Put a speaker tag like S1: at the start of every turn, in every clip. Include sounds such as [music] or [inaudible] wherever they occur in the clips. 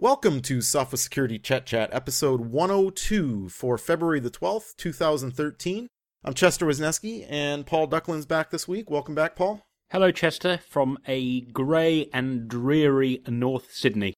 S1: Welcome to Sophos Security Chet Chat, episode 102 for February the 12th, 2013. I'm Chester Wisniewski, and Paul Ducklin's back this week. Welcome back, Paul.
S2: Hello, Chester, from a grey and dreary North Sydney.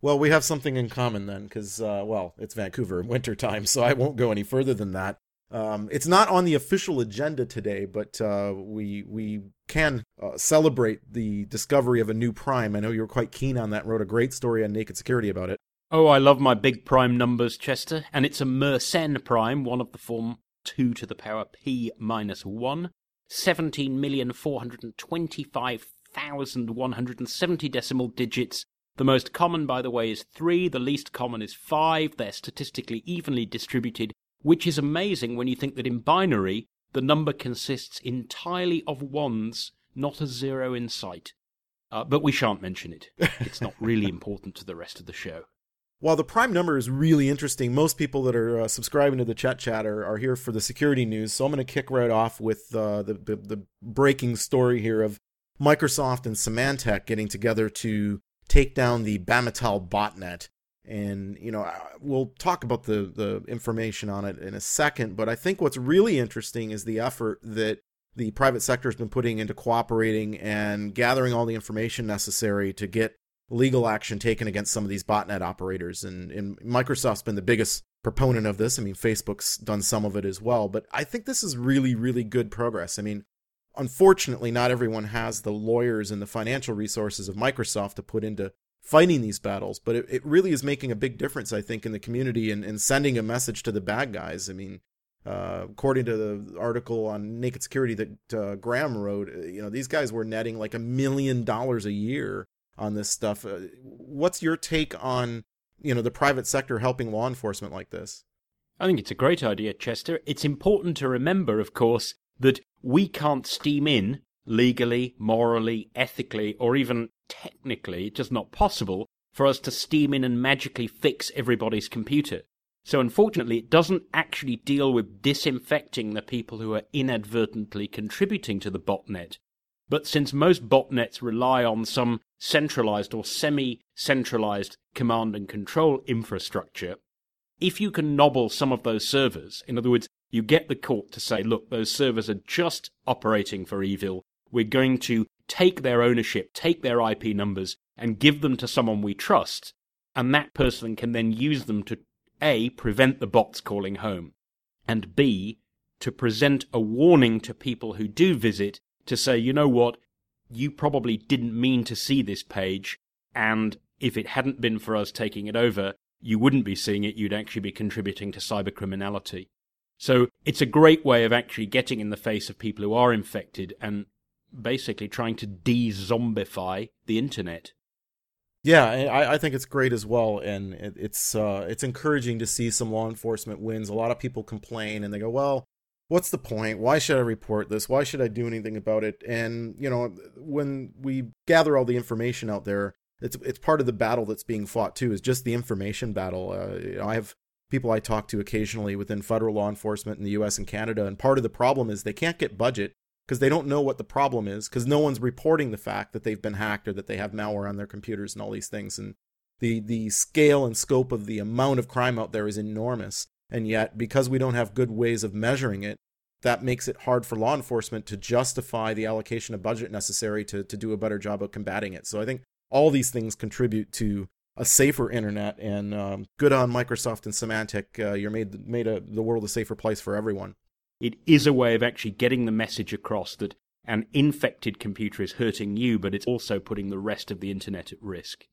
S1: Well, we have something in common then, because, uh, well, it's Vancouver winter time, so I won't go any further than that. Um, it's not on the official agenda today, but uh, we we can uh, celebrate the discovery of a new prime. I know you were quite keen on that. Wrote a great story on Naked Security about it.
S2: Oh, I love my big prime numbers, Chester, and it's a Mersenne prime, one of the form two to the power p minus one. 17,425,170 decimal digits. The most common, by the way, is 3. The least common is 5. They're statistically evenly distributed which is amazing when you think that in binary, the number consists entirely of ones, not a zero in sight. Uh, but we shan't mention it. [laughs] It's not really important to the rest of the show.
S1: While the prime number is really interesting, most people that are uh, subscribing to the Chet Chat are, here for the security news. So I'm going to kick right off with uh, the, the, the breaking story here of Microsoft and Symantec getting together to take down the Bamital botnet and you know we'll talk about the the information on it in a second but i think what's really interesting is the effort that the private sector has been putting into cooperating and gathering all the information necessary to get legal action taken against some of these botnet operators. And, and microsoft's been the biggest proponent of this. I mean facebook's done some of it as well but i think this is really really good progress. I mean unfortunately not everyone has the lawyers and the financial resources of microsoft to put into fighting these battles, but it, it really is making a big difference, I think, in the community and, and sending a message to the bad guys. I mean, uh, according to the article on Naked Security that uh, Graham wrote, uh, you know, these guys were netting like a million dollars a year on this stuff. Uh, what's your take on, you know, the private sector helping law enforcement like this?
S2: I think it's a great idea, Chester. It's important to remember, of course, that we can't steam in legally, morally, ethically, or even technically, just not possible for us to steam in and magically fix everybody's computer. So unfortunately, it doesn't actually deal with disinfecting the people who are inadvertently contributing to the botnet. But since most botnets rely on some centralized or semi centralized command and control infrastructure, if you can nobble some of those servers, in other words, you get the court to say, look, those servers are just operating for evil, we're going to take their ownership, take their IP numbers, and give them to someone we trust. And that person can then use them to A, prevent the bots calling home, and B, to present a warning to people who do visit to say, you know what, you probably didn't mean to see this page, and if it hadn't been for us taking it over, you wouldn't be seeing it, you'd actually be contributing to cybercriminality. So it's a great way of actually getting in the face of people who are infected and basically trying to de-zombify the internet.
S1: Yeah, I, I think it's great as well, and it, it's uh, it's encouraging to see some law enforcement wins. A lot of people complain and they go, "Well, what's the point? Why should I report this? Why should I do anything about it?" And you know, when we gather all the information out there, it's it's part of the battle that's being fought too. Is just the information battle. Uh, you know, I have people I talk to occasionally within federal law enforcement in the U.S. and Canada, and part of the problem is they can't get budget because they don't know what the problem is because no one's reporting the fact that they've been hacked or that they have malware on their computers and all these things. And the the scale and scope of the amount of crime out there is enormous. And yet because we don't have good ways of measuring it that makes it hard for law enforcement to justify the allocation of budget necessary to, to do a better job of combating it. So i think all these things contribute to a safer internet. And um, good on microsoft and symantec uh, you're made made a, the world a safer place for everyone
S2: it is a way of actually getting the message across that an infected computer is hurting you, but it's also putting the rest of the internet at risk.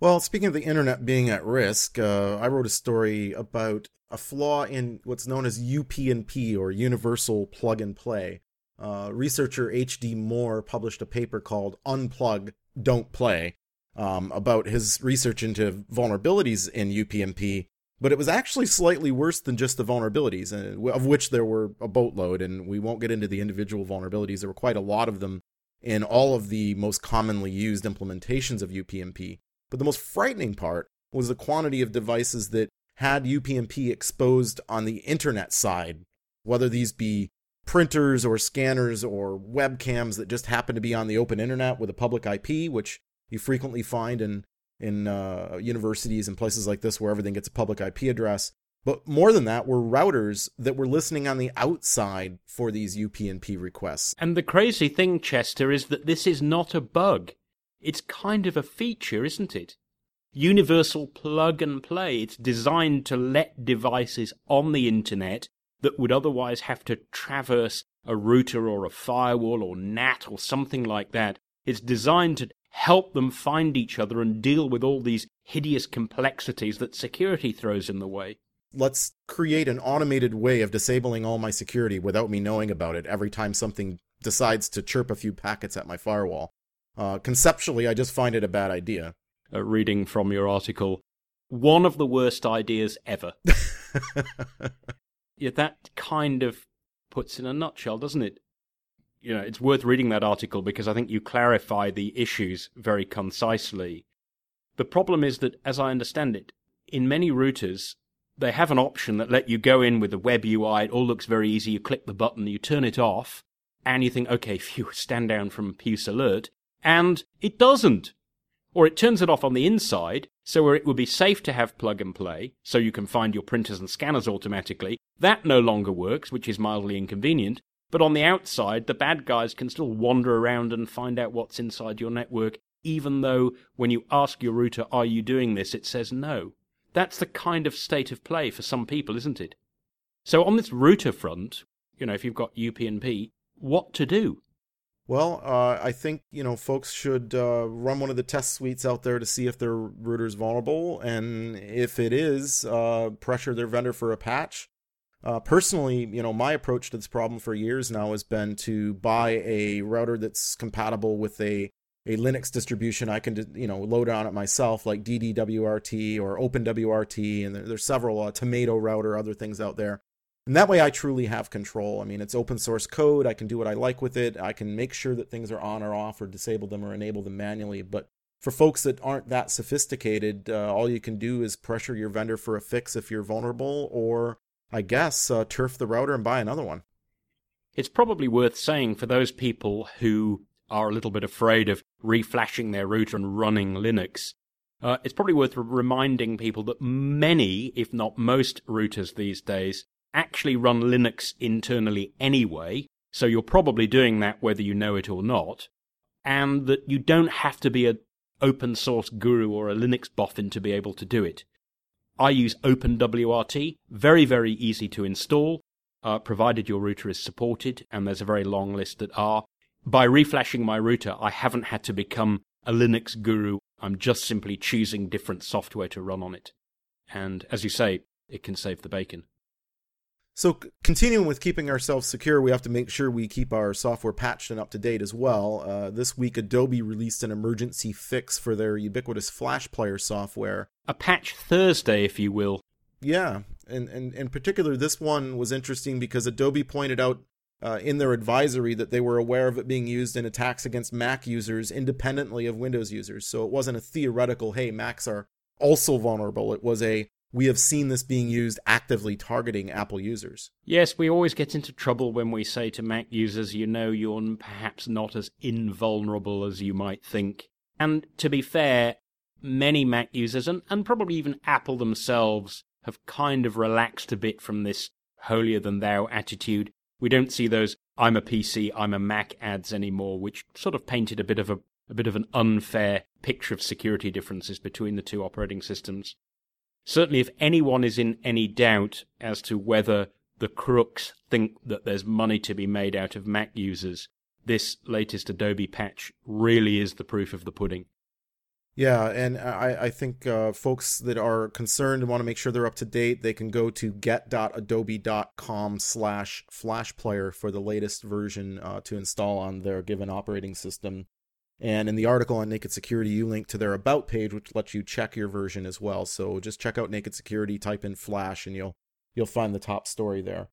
S1: Well, speaking of the internet being at risk, uh, I wrote a story about a flaw in what's known as UPnP or Universal Plug and Play. Uh, researcher H.D. Moore published a paper called Unplug, Don't Play um, about his research into vulnerabilities in UPnP but it was actually slightly worse than just the vulnerabilities, of which there were a boatload, and we won't get into the individual vulnerabilities. There were quite a lot of them in all of the most commonly used implementations of UPnP. But the most frightening part was the quantity of devices that had UPnP exposed on the internet side, whether these be printers or scanners or webcams that just happen to be on the open internet with a public IP, which you frequently find in in uh, universities and places like this where everything gets a public IP address. But more than that, were routers that were listening on the outside for these UPnP requests.
S2: And the crazy thing, Chester, is that this is not a bug. It's kind of a feature, isn't it? Universal plug and play. It's designed to let devices on the internet that would otherwise have to traverse a router or a firewall or NAT or something like that. It's designed to help them find each other and deal with all these hideous complexities that security throws in the way.
S1: Let's create an automated way of disabling all my security without me knowing about it every time something decides to chirp a few packets at my firewall. Uh, conceptually, I just find it a bad idea.
S2: Uh, reading from your article, one of the worst ideas ever. [laughs] yeah, that kind of puts in a nutshell, doesn't it? You know, it's worth reading that article because I think you clarify the issues very concisely. The problem is that, as I understand it, in many routers, they have an option that let you go in with the web UI. It all looks very easy. You click the button, you turn it off, and you think, okay, [laughs] phew, stand down from Puce Alert, and it doesn't. Or it turns it off on the inside, so where it would be safe to have plug and play, so you can find your printers and scanners automatically. That no longer works, which is mildly inconvenient. But on the outside, the bad guys can still wander around and find out what's inside your network, even though when you ask your router, are you doing this, it says no. That's the kind of state of play for some people, isn't it? So on this router front, you know, if you've got UPnP, what to do?
S1: Well, uh, I think you know folks should uh, run one of the test suites out there to see if their router is vulnerable, and if it is, uh, pressure their vendor for a patch. Uh, personally, you know, my approach to this problem for years now has been to buy a router that's compatible with a a Linux distribution I can you know load on it myself, like DD-WRT or OpenWRT, and there, there's several uh, Tomato router, other things out there. And that way, I truly have control. I mean, it's open source code. I can do what I like with it. I can make sure that things are on or off, or disable them or enable them manually. But for folks that aren't that sophisticated, uh, all you can do is pressure your vendor for a fix if you're vulnerable, or I guess, uh, turf the router and buy another one.
S2: It's probably worth saying for those people who are a little bit afraid of reflashing their router and running Linux, uh, it's probably worth reminding people that many, if not most, routers these days actually run Linux internally anyway, so you're probably doing that whether you know it or not, and that you don't have to be an open source guru or a Linux boffin to be able to do it. I use OpenWRT, very, very easy to install, uh, provided your router is supported, and there's a very long list that are. By reflashing my router, I haven't had to become a Linux guru. I'm just simply choosing different software to run on it. And as you say, it can save the bacon.
S1: So, continuing with keeping ourselves secure, we have to make sure we keep our software patched and up to date as well. Uh, this week, Adobe released an emergency fix for their ubiquitous Flash Player software.
S2: A patch Thursday, if you will.
S1: Yeah, and, and in particular, this one was interesting because Adobe pointed out uh, in their advisory that they were aware of it being used in attacks against Mac users independently of Windows users. So it wasn't a theoretical, hey, Macs are also vulnerable. It was a we have seen this being used actively targeting Apple users.
S2: Yes, we always get into trouble when we say to Mac users, you know, you're perhaps not as invulnerable as you might think. And to be fair, many Mac users, and, and probably even Apple themselves, have kind of relaxed a bit from this holier than thou attitude. We don't see those I'm a PC, I'm a Mac ads anymore, which sort of painted a bit of a, a bit of an unfair picture of security differences between the two operating systems. Certainly, if anyone is in any doubt as to whether the crooks think that there's money to be made out of Mac users, this latest Adobe patch really is the proof of the pudding.
S1: Yeah, and I, I think uh, folks that are concerned and want to make sure they're up to date, they can go to get.adobe.com slash flashplayer for the latest version uh, to install on their given operating system. And in the article on Naked Security, you link to their About page, which lets you check your version as well. So just check out Naked Security, type in Flash, and you'll you'll find the top story there.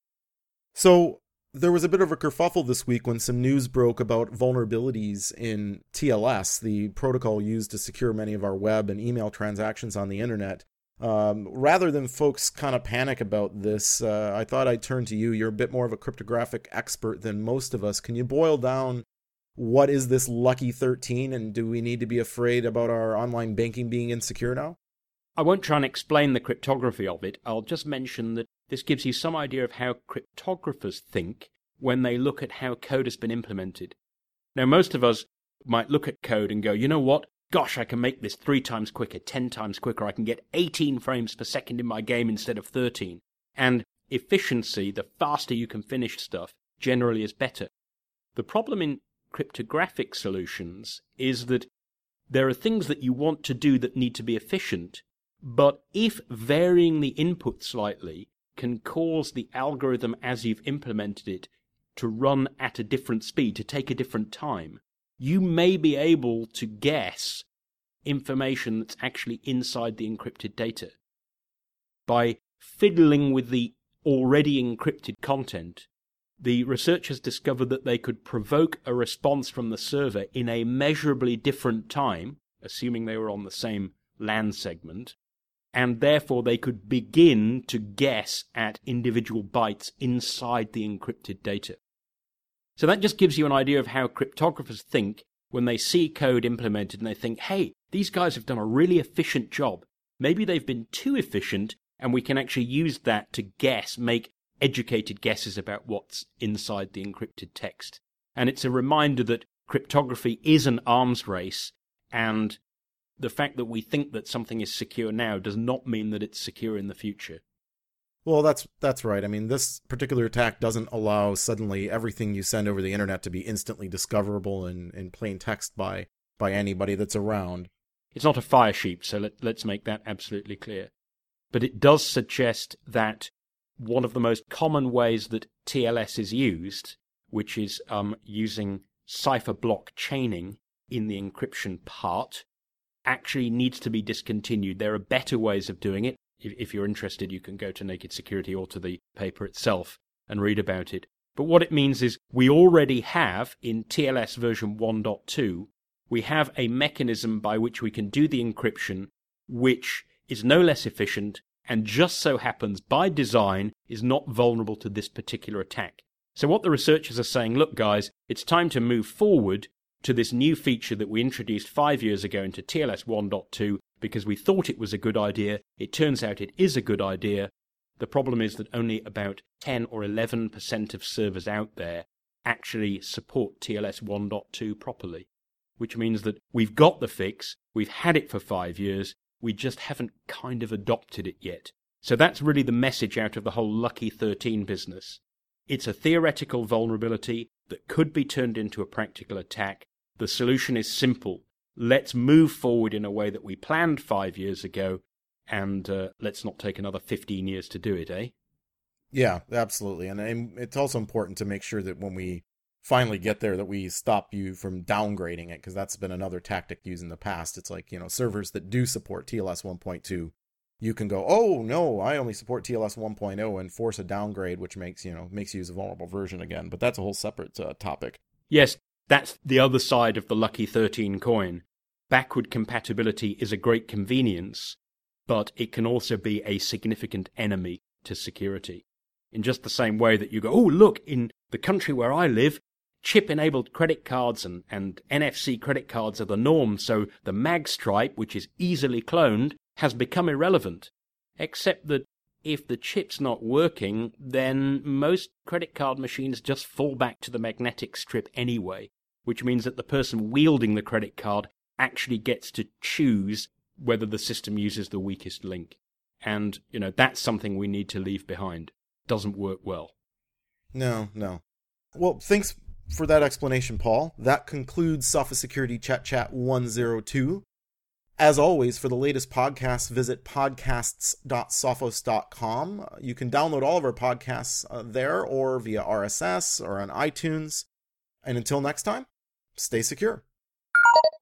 S1: So there was a bit of a kerfuffle this week when some news broke about vulnerabilities in TLS, the protocol used to secure many of our web and email transactions on the internet. Um, rather than folks kind of panic about this, uh, I thought I'd turn to you. You're a bit more of a cryptographic expert than most of us. Can you boil down what is this lucky 13 and do we need to be afraid about our online banking being insecure now?
S2: I won't try and explain the cryptography of it. I'll just mention that this gives you some idea of how cryptographers think when they look at how code has been implemented. Now, most of us might look at code and go, you know what? Gosh, I can make this three times quicker, ten times quicker. I can get 18 frames per second in my game instead of 13. And efficiency, the faster you can finish stuff, generally is better. The problem in cryptographic solutions is that there are things that you want to do that need to be efficient, but if varying the input slightly can cause the algorithm as you've implemented it to run at a different speed, to take a different time, you may be able to guess information that's actually inside the encrypted data. By fiddling with the already encrypted content, the researchers discovered that they could provoke a response from the server in a measurably different time, assuming they were on the same LAN segment, and therefore they could begin to guess at individual bytes inside the encrypted data. So that just gives you an idea of how cryptographers think when they see code implemented and they think, hey, these guys have done a really efficient job. Maybe they've been too efficient and we can actually use that to guess, make educated guesses about what's inside the encrypted text. And it's a reminder that cryptography is an arms race and the fact that we think that something is secure now does not mean that it's secure in the future.
S1: Well, that's that's right. I mean, this particular attack doesn't allow suddenly everything you send over the internet to be instantly discoverable in, in plain text by by anybody that's around.
S2: It's not a Firesheep, so let, let's make that absolutely clear. But it does suggest that one of the most common ways that TLS is used, which is um, using cipher block chaining in the encryption part, actually needs to be discontinued. There are better ways of doing it if, if you're interested, you can go to Naked Security or to the paper itself and read about it. But what it means is we already have in TLS version 1.2, we have a mechanism by which we can do the encryption, which is no less efficient and just so happens by design is not vulnerable to this particular attack. So what the researchers are saying, look guys, it's time to move forward to this new feature that we introduced five years ago into TLS 1.2 because we thought it was a good idea. It turns out it is a good idea. The problem is that only about 10 or 11% of servers out there actually support TLS 1.2 properly, which means that we've got the fix, we've had it for five years, we just haven't kind of adopted it yet. So that's really the message out of the whole Lucky 13 business. It's a theoretical vulnerability that could be turned into a practical attack. The solution is simple let's move forward in a way that we planned five years ago, and uh, let's not take another 15 years to do it, eh?
S1: Yeah, absolutely. And, and it's also important to make sure that when we finally get there that we stop you from downgrading it because that's been another tactic used in the past. It's like, you know, servers that do support TLS 1.2, you can go, "Oh, no, I only support TLS 1.0" and force a downgrade which makes, you know, makes you use a vulnerable version again, but that's a whole separate uh, topic.
S2: Yes, that's the other side of the lucky 13 coin backward compatibility is a great convenience, but it can also be a significant enemy to security. In just the same way that you go, oh, look, in the country where I live, chip enabled credit cards and, and NFC credit cards are the norm, so the mag stripe, which is easily cloned, has become irrelevant. Except that if the chip's not working, then most credit card machines just fall back to the magnetic strip anyway, which means that the person wielding the credit card actually gets to choose whether the system uses the weakest link. And, you know, that's something we need to leave behind. Doesn't work well.
S1: No, no. Well, thanks for that explanation, Paul. That concludes Sophos Security Chet Chat 102. As always, for the latest podcasts, visit podcasts.sophos.com. You can download all of our podcasts uh, there or via RSS or on iTunes. And until next time, stay secure.